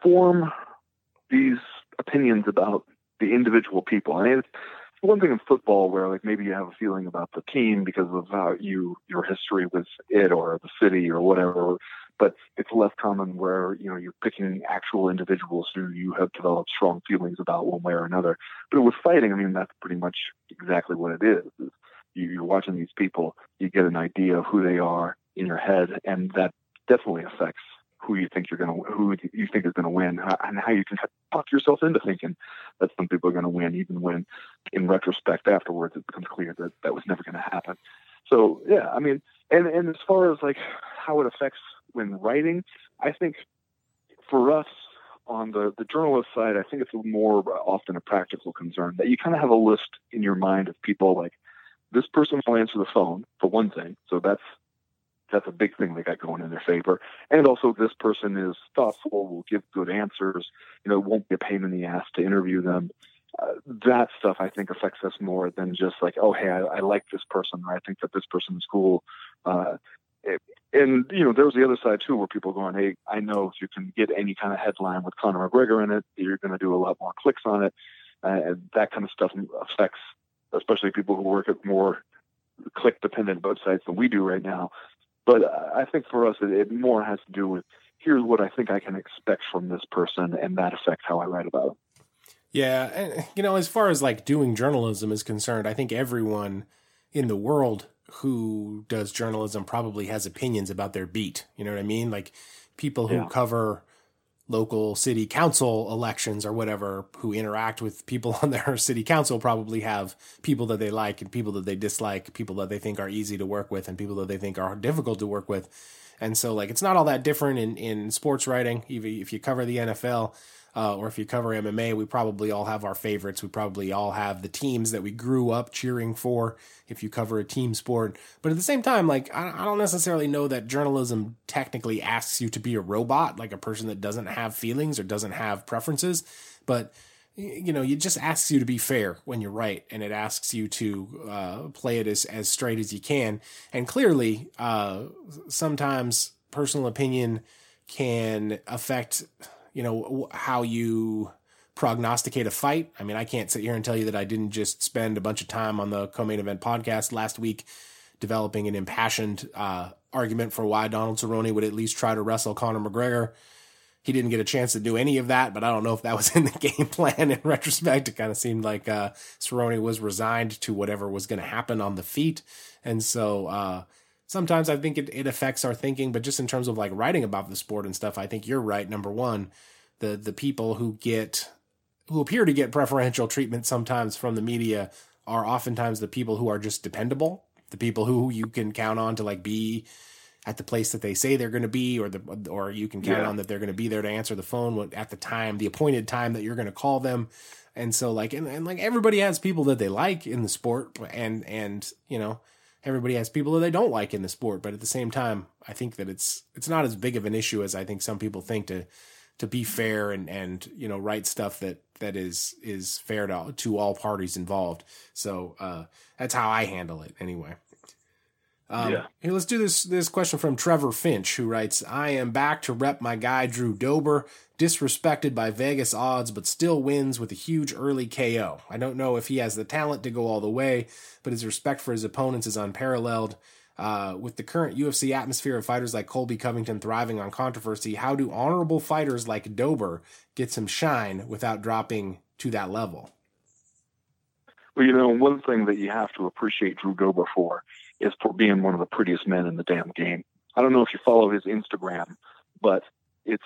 form these opinions about the individual people. I mean, it's one thing in football where like maybe you have a feeling about the team because of how you your history with it or the city or whatever. But it's less common where you know you're picking actual individuals who you have developed strong feelings about one way or another. But with fighting, I mean that's pretty much exactly what it is. You're watching these people, you get an idea of who they are in your head, and that definitely affects who you think you're going to who you think is going to win and how you can talk yourself into thinking that some people are going to win even when in retrospect afterwards it becomes clear that that was never going to happen so yeah i mean and and as far as like how it affects when writing i think for us on the the journalist side i think it's more often a practical concern that you kind of have a list in your mind of people like this person will answer the phone for one thing so that's that's a big thing they got going in their favor. And also, this person is thoughtful, will give good answers. You know, won't be a pain in the ass to interview them. Uh, that stuff I think affects us more than just like, oh, hey, I, I like this person, or I think that this person is cool. Uh, it, and you know, there's the other side too, where people going, hey, I know if you can get any kind of headline with Conor McGregor in it, you're going to do a lot more clicks on it, uh, and that kind of stuff affects, especially people who work at more click dependent websites than we do right now. But I think for us, it, it more has to do with here's what I think I can expect from this person, and that affects how I write about it. Yeah, and you know, as far as like doing journalism is concerned, I think everyone in the world who does journalism probably has opinions about their beat. You know what I mean? Like people who yeah. cover local city council elections or whatever who interact with people on their city council probably have people that they like and people that they dislike, people that they think are easy to work with and people that they think are difficult to work with. And so like it's not all that different in, in sports writing, even if you cover the NFL. Uh, or if you cover MMA, we probably all have our favorites. We probably all have the teams that we grew up cheering for if you cover a team sport. But at the same time, like, I, I don't necessarily know that journalism technically asks you to be a robot, like a person that doesn't have feelings or doesn't have preferences. But, you know, it just asks you to be fair when you're right, and it asks you to uh, play it as, as straight as you can. And clearly, uh, sometimes personal opinion can affect you know, how you prognosticate a fight. I mean, I can't sit here and tell you that I didn't just spend a bunch of time on the co-main event podcast last week developing an impassioned uh, argument for why Donald Cerrone would at least try to wrestle Conor McGregor. He didn't get a chance to do any of that, but I don't know if that was in the game plan. In retrospect, it kind of seemed like uh, Cerrone was resigned to whatever was going to happen on the feet, and so uh, sometimes I think it, it affects our thinking, but just in terms of like writing about the sport and stuff, I think you're right. Number one, the the people who get who appear to get preferential treatment sometimes from the media are oftentimes the people who are just dependable, the people who you can count on to like be at the place that they say they're going to be, or the or you can count yeah. on that they're going to be there to answer the phone at the time, the appointed time that you're going to call them. And so like and, and like everybody has people that they like in the sport and and you know everybody has people that they don't like in the sport, but at the same time, I think that it's it's not as big of an issue as I think some people think to to be fair and and you know write stuff that that is is fair to to all parties involved. So uh, that's how I handle it anyway. Um, yeah. Hey, let's do this this question from Trevor Finch, who writes, "I am back to rep my guy Drew Dober, disrespected by Vegas odds, but still wins with a huge early KO. I don't know if he has the talent to go all the way, but his respect for his opponents is unparalleled." Uh, with the current UFC atmosphere of fighters like Colby Covington thriving on controversy, how do honorable fighters like Dober get some shine without dropping to that level? Well, you know, one thing that you have to appreciate Drew Dober for is for being one of the prettiest men in the damn game. I don't know if you follow his Instagram, but it's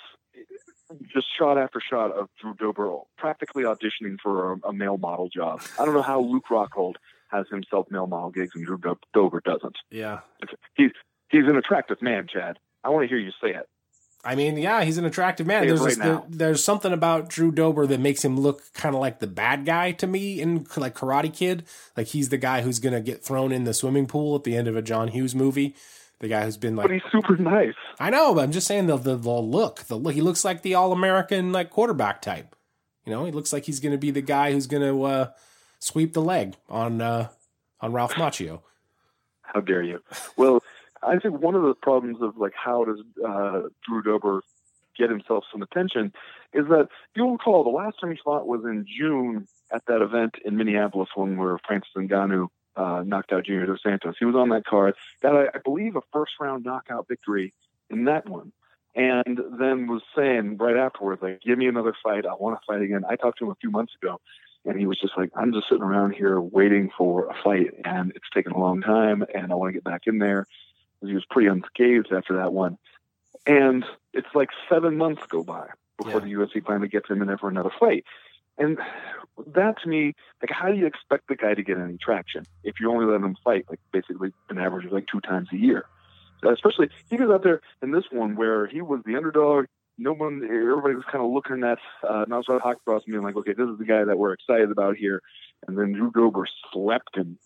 just shot after shot of Drew Dober practically auditioning for a, a male model job. I don't know how Luke Rockhold has himself male model gigs and Drew Dober doesn't. Yeah, he's he's an attractive man, Chad. I want to hear you say it. I mean, yeah, he's an attractive man. There's right there, there's something about Drew Dober that makes him look kind of like the bad guy to me in like Karate Kid. Like he's the guy who's gonna get thrown in the swimming pool at the end of a John Hughes movie. The guy who's been like, but he's super nice. I know, but I'm just saying the the, the look, the look. He looks like the all American like quarterback type. You know, he looks like he's gonna be the guy who's gonna uh, sweep the leg on uh, on Ralph Macchio. How dare you? Well. I think one of the problems of like how does uh, Drew Dober get himself some attention is that you'll recall the last time he fought was in June at that event in Minneapolis when where Francis Ngannou uh, knocked out Junior Dos Santos. He was on that card. Got, I, I believe, a first round knockout victory in that one. And then was saying right afterwards, like, give me another fight. I want to fight again. I talked to him a few months ago, and he was just like, I'm just sitting around here waiting for a fight, and it's taken a long time, and I want to get back in there he was pretty unscathed after that one. And it's like seven months go by before yeah. the UFC finally gets him in there for another fight. And that to me, like, how do you expect the guy to get any traction if you only let him fight, like, basically an average of like two times a year? So especially, he goes out there in this one where he was the underdog. No one, everybody was kind of looking at uh, Nasrat Haqparast and being like, okay, this is the guy that we're excited about here. And then Drew Dober slept him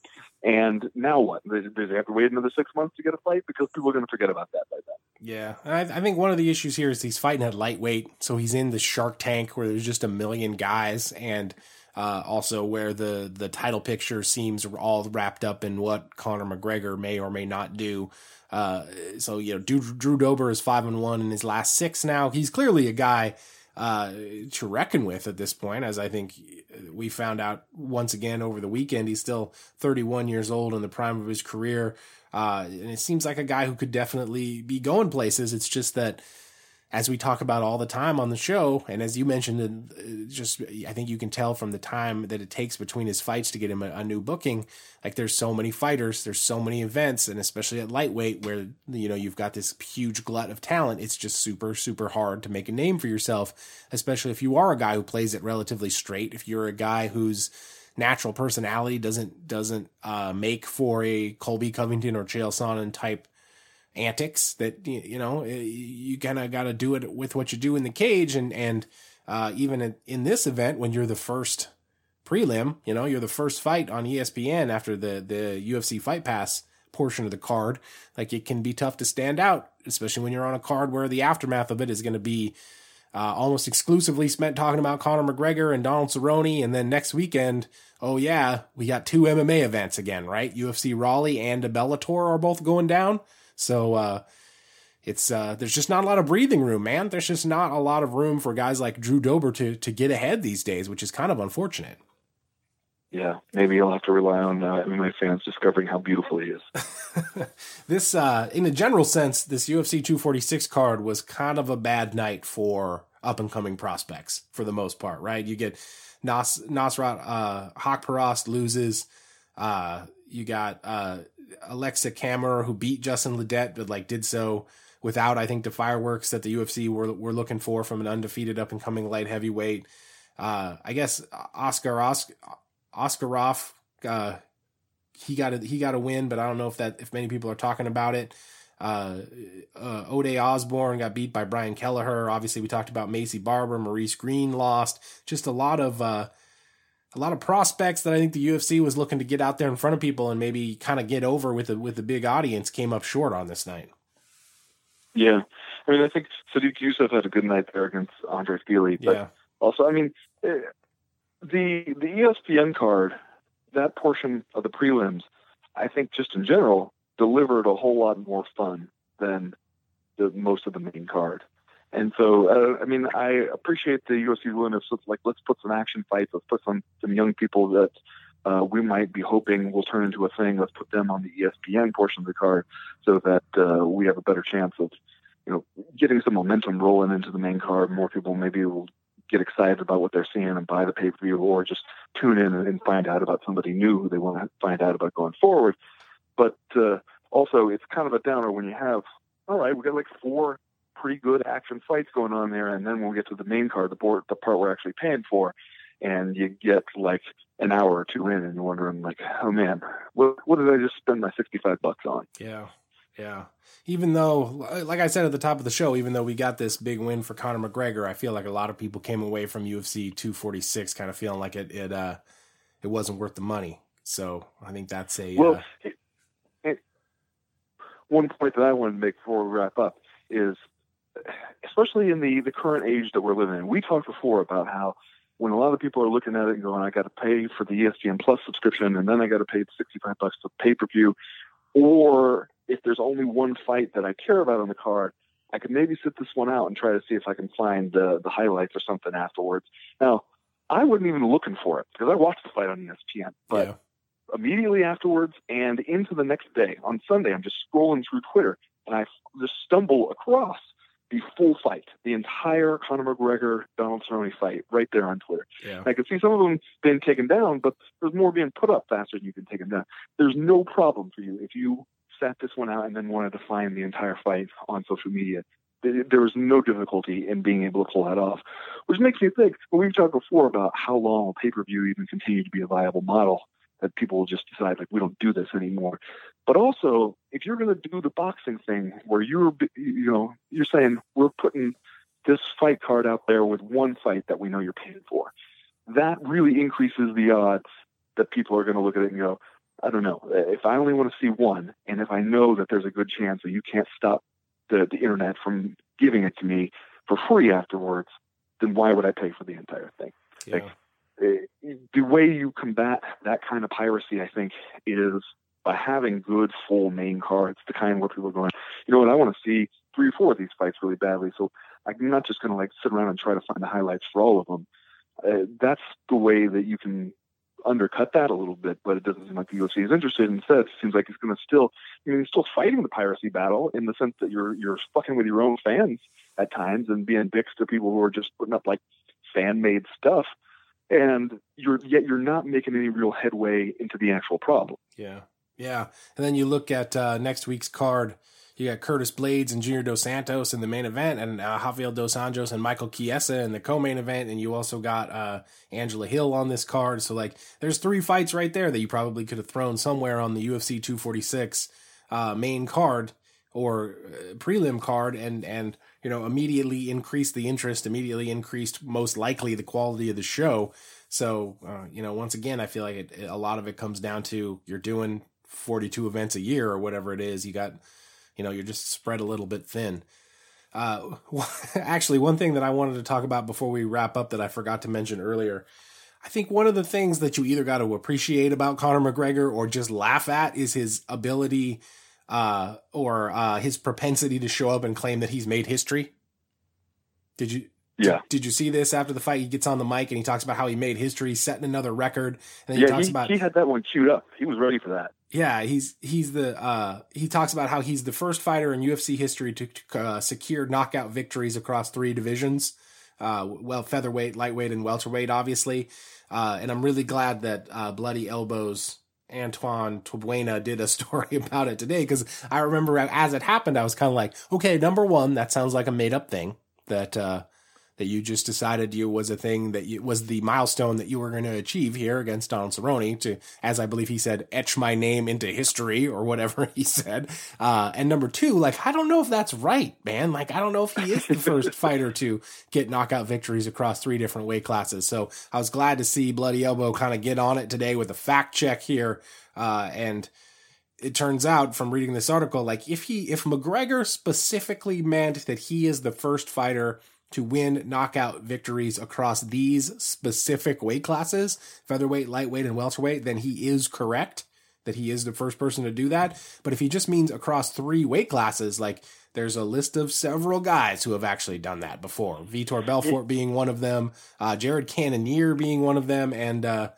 and now what? Does they have to wait another six months to get a fight? Because people are going to forget about that by then. Yeah, I, I, think one of the issues here is he's fighting at lightweight, so he's in the Shark Tank where there's just a million guys, and uh, also where the the title picture seems all wrapped up in what Conor McGregor may or may not do. Uh, so you know, Drew, Drew Dober is five and one in his last six. Now he's clearly a guy uh, to reckon with at this point, as I think we found out once again over the weekend. He's still 31 years old in the prime of his career. Uh, and it seems like a guy who could definitely be going places. It's just that as we talk about all the time on the show, and as you mentioned, just I think you can tell from the time that it takes between his fights to get him a, a, new booking. Like there's so many fighters, there's so many events, and especially at lightweight where you know you've got this huge glut of talent. It's just super super hard to make a name for yourself, especially if you are a guy who plays it relatively straight. If you're a guy whose natural personality doesn't doesn't uh, make for a Colby Covington or Chael Sonnen type antics that you know you kind of got to do it with what you do in the cage and and uh, even in, in this event when you're the first prelim, you know, you're the first fight on ESPN after the the UFC Fight Pass portion of the card. Like it can be tough to stand out, especially when you're on a card where the aftermath of it is going to be uh, almost exclusively spent talking about Conor McGregor and Donald Cerrone, and then next weekend, oh yeah, we got two MMA events again, right? UFC Raleigh and Bellator are both going down, so uh, it's uh, there's just not a lot of breathing room, man. There's just not a lot of room for guys like Drew Dober to to get ahead these days, which is kind of unfortunate. Yeah, maybe you'll have to rely on uh, MMA fans discovering how beautiful he is. this, uh, in a general sense, this UFC 246 card was kind of a bad night for up and coming prospects for the most part, right? You get Nas Nasrat uh, Haqparast loses. Uh, you got uh, Aleksa Camur who beat Justin Ledet, but like did so without, I think, the fireworks that the UFC were were looking for from an undefeated up and coming light heavyweight. Uh, I guess Oscar Askar Askarov, uh, he got a, he got a win, but I don't know if that if many people are talking about it. Uh, uh, Ode Osbourne got beat by Brian Kelleher. Obviously, we talked about Maycee Barber, Maurice Greene lost. Just a lot of uh, a lot of prospects that I think the UFC was looking to get out there in front of people and maybe kind of get over with the with the big audience came up short on this night. Yeah, I mean, I think Sodiq Yusuff had a good night there against Andre Fili, but yeah. also, I mean, eh, the the ESPN card, that portion of the prelims, I think just in general delivered a whole lot more fun than the most of the main card. And so, uh, I mean, I appreciate the UFC willingness. Of, like, let's put some action fights. Let's put some some young people that uh, we might be hoping will turn into a thing. Let's put them on the ESPN portion of the card so that uh, we have a better chance of, you know, getting some momentum rolling into the main card. More people maybe will get excited about what they're seeing and buy the pay per view, or just tune in and find out about somebody new who they want to find out about going forward. But uh, also, it's kind of a downer when you have, all right, we got like four pretty good action fights going on there, and then we'll get to the main card, the board, the part we're actually paying for, and you get like an hour or two in, and you're wondering like, oh man, what what did I just spend my sixty five bucks on? Yeah. Yeah. Even though, like I said at the top of the show, even though we got this big win for Conor McGregor, I feel like a lot of people came away from UFC 246 kind of feeling like it it uh it wasn't worth the money. So I think that's a well. Uh, it, it, one point that I wanted to make before we wrap up is, especially in the the current age that we're living in, we talked before about how when a lot of people are looking at it and going, I got to pay for the ESPN Plus subscription, and then I got to pay 65 bucks for pay per view, or if there's only one fight that I care about on the card, I could maybe sit this one out and try to see if I can find the the highlights or something afterwards. Now, I wasn't even looking for it because I watched the fight on ESPN, but yeah. immediately afterwards and into the next day on Sunday, I'm just scrolling through Twitter and I just stumble across the full fight, the entire Conor McGregor Donald Cerrone fight, right there on Twitter. Yeah. I could see some of them being taken down, but there's more being put up faster than you can take them down. There's no problem for you if you sat this one out and then wanted to find the entire fight on social media. There was no difficulty in being able to pull that off, which makes me think. Well, we've talked before about how long will pay per view even continue to be a viable model that people will just decide like we don't do this anymore. But also, if you're going to do the boxing thing where you're you know you're saying we're putting this fight card out there with one fight that we know you're paying for, that really increases the odds that people are going to look at it and go, I don't know. If I only want to see one, and if I know that there's a good chance that you can't stop the, the internet from giving it to me for free afterwards, then why would I pay for the entire thing? Yeah. Like, the way you combat that kind of piracy, I think, is by having good full main cards, the kind where people are going, you know what, I want to see three or four of these fights really badly. So I'm not just going to like sit around and try to find the highlights for all of them. Uh, that's the way that you can undercut that a little bit, but it doesn't seem like the UFC is interested. Instead, it seems like it's going to still, you know, you're still fighting the piracy battle in the sense that you're you're fucking with your own fans at times and being dicks to people who are just putting up like fan made stuff, and you're yet you're not making any real headway into the actual problem. Yeah, yeah. And then you look at uh, next week's card you got Curtis Blaydes and Junior Dos Santos in the main event, and uh, Rafael Dos Anjos and Michael Chiesa in the co-main event, and you also got uh, Angela Hill on this card. So like, there's three fights right there that you probably could have thrown somewhere on the UFC 246 uh, main card or uh, prelim card and and you know immediately increased the interest immediately increased most likely the quality of the show. So uh, you know once again i feel like it, a lot of it comes down to you're doing 42 events a year or whatever it is. You got you know you're just spread a little bit thin. Uh, actually one thing that i wanted to talk about before we wrap up that i forgot to mention earlier I think one of the things that you either got to appreciate about Conor McGregor or just laugh at is his ability uh, or uh, his propensity to show up and claim that he's made history. Did you? Yeah. Did, you see this after the fight? He gets on the mic and he talks about how he made history, setting another record. And then yeah, he talks he, about he had that one queued up. He was ready for that. yeah, he's he's the uh, he talks about how he's the first fighter in UFC history to, to uh, secure knockout victories across three divisions, uh, well featherweight, lightweight, and welterweight, obviously. Uh, and I'm really glad that uh, Bloody Elbows Antoine Tabuena did a story about it today because I remember as it happened, I was kind of like, okay, number one, that sounds like a made up thing that uh, that you just decided you was a thing that you, was the milestone that you were going to achieve here against Donald Cerrone to, as I believe he said, etch my name into history or whatever he said. Uh, and number two, like, I don't know if that's right, man. Like, I don't know if he is the first fighter to get knockout victories across three different weight classes. So I was glad to see Bloody Elbow kind of get on it today with a fact check here. Uh, and, it turns out from reading this article, like if he if McGregor specifically meant that he is the first fighter to win knockout victories across these specific weight classes, featherweight, lightweight, and welterweight, then he is correct that he is the first person to do that. But if he just means across three weight classes, like there's a list of several guys who have actually done that before. Vitor Belfort being one of them, uh, Jared Cannonier being one of them, and uh,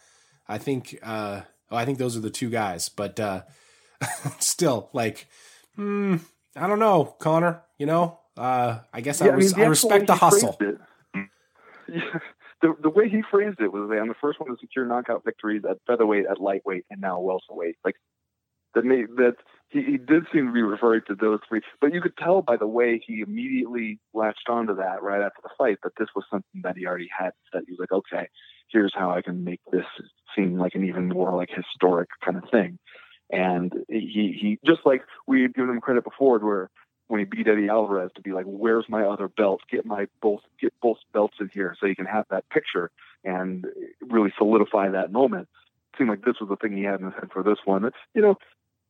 I think uh, oh, I think those are the two guys. But uh, still, like, hmm, I don't know, Conor. You know, uh, I guess I, Yeah, I mean, I respect the hustle. Yeah, the the way he phrased it was I'm the first one to secure knockout victories at featherweight, at lightweight, and now welterweight. Like that made that he, he did seem to be referring to those three, but you could tell by the way he immediately latched onto that right after the fight that this was something that he already had. That he was like, okay, here's how I can make this seem like an even more like historic kind of thing. And he he just like we had given him credit before, where when he beat Eddie Alvarez to be like, "Where's my other belt? Get my both get both belts in here so you can have that picture and really solidify that moment." It seemed like this was the thing he had in his head for this one. You know,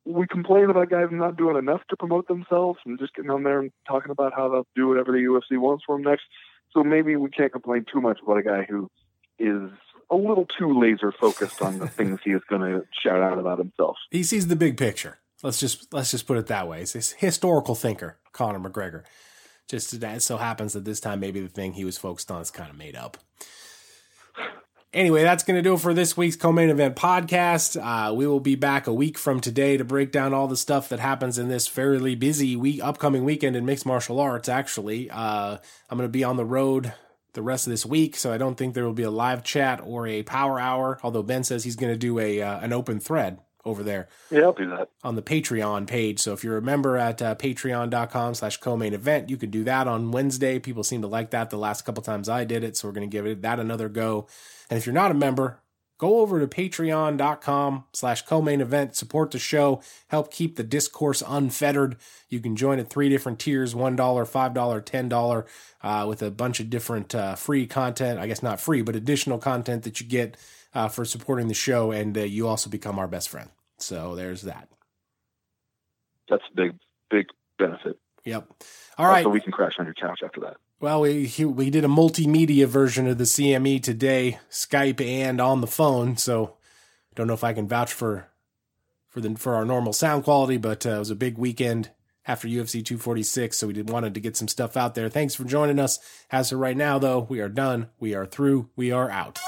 we complain about guys not doing enough to promote themselves and just getting on there and talking about how they'll do whatever the UFC wants for them next. So maybe we can't complain too much about a guy who is a little too laser focused on the things he is going to shout out about himself. He sees the big picture. Let's just let's just put it that way. He's this historical thinker, Conor McGregor. Just that so happens that this time maybe the thing he was focused on is kind of made up. Anyway, that's going to do it for this week's co-main event podcast. Uh, we will be back a week from today to break down all the stuff that happens in this fairly busy week, upcoming weekend in mixed martial arts. Actually, uh, I'm going to be on the road the rest of this week, so I don't think there will be a live chat or a power hour. Although Ben says he's going to do a uh, an open thread over there Yeah, I'll do that. on the Patreon page. So if you're a member at uh, patreon.com slash co-main event, you could do that on Wednesday. People seem to like that the last couple times I did it. So we're going to give it that another go. And if you're not a member, go over to patreon.com slash co-main event, support the show, help keep the discourse unfettered. You can join at three different tiers, $1, $5, $10, uh, with a bunch of different uh, free content. I guess not free, but additional content that you get uh, for supporting the show. And uh, you also become our best friend. So there's that. That's a big, big benefit. Yep. All right. Also, we can crash on your couch after that. Well, we he- we did a multimedia version of the CME today, Skype and on the phone. So, don't know if I can vouch for for the for our normal sound quality, but uh, it was a big weekend after UFC 246, so we did wanted to get some stuff out there. Thanks for joining us. As of right now, though, we are done. We are through. We are out.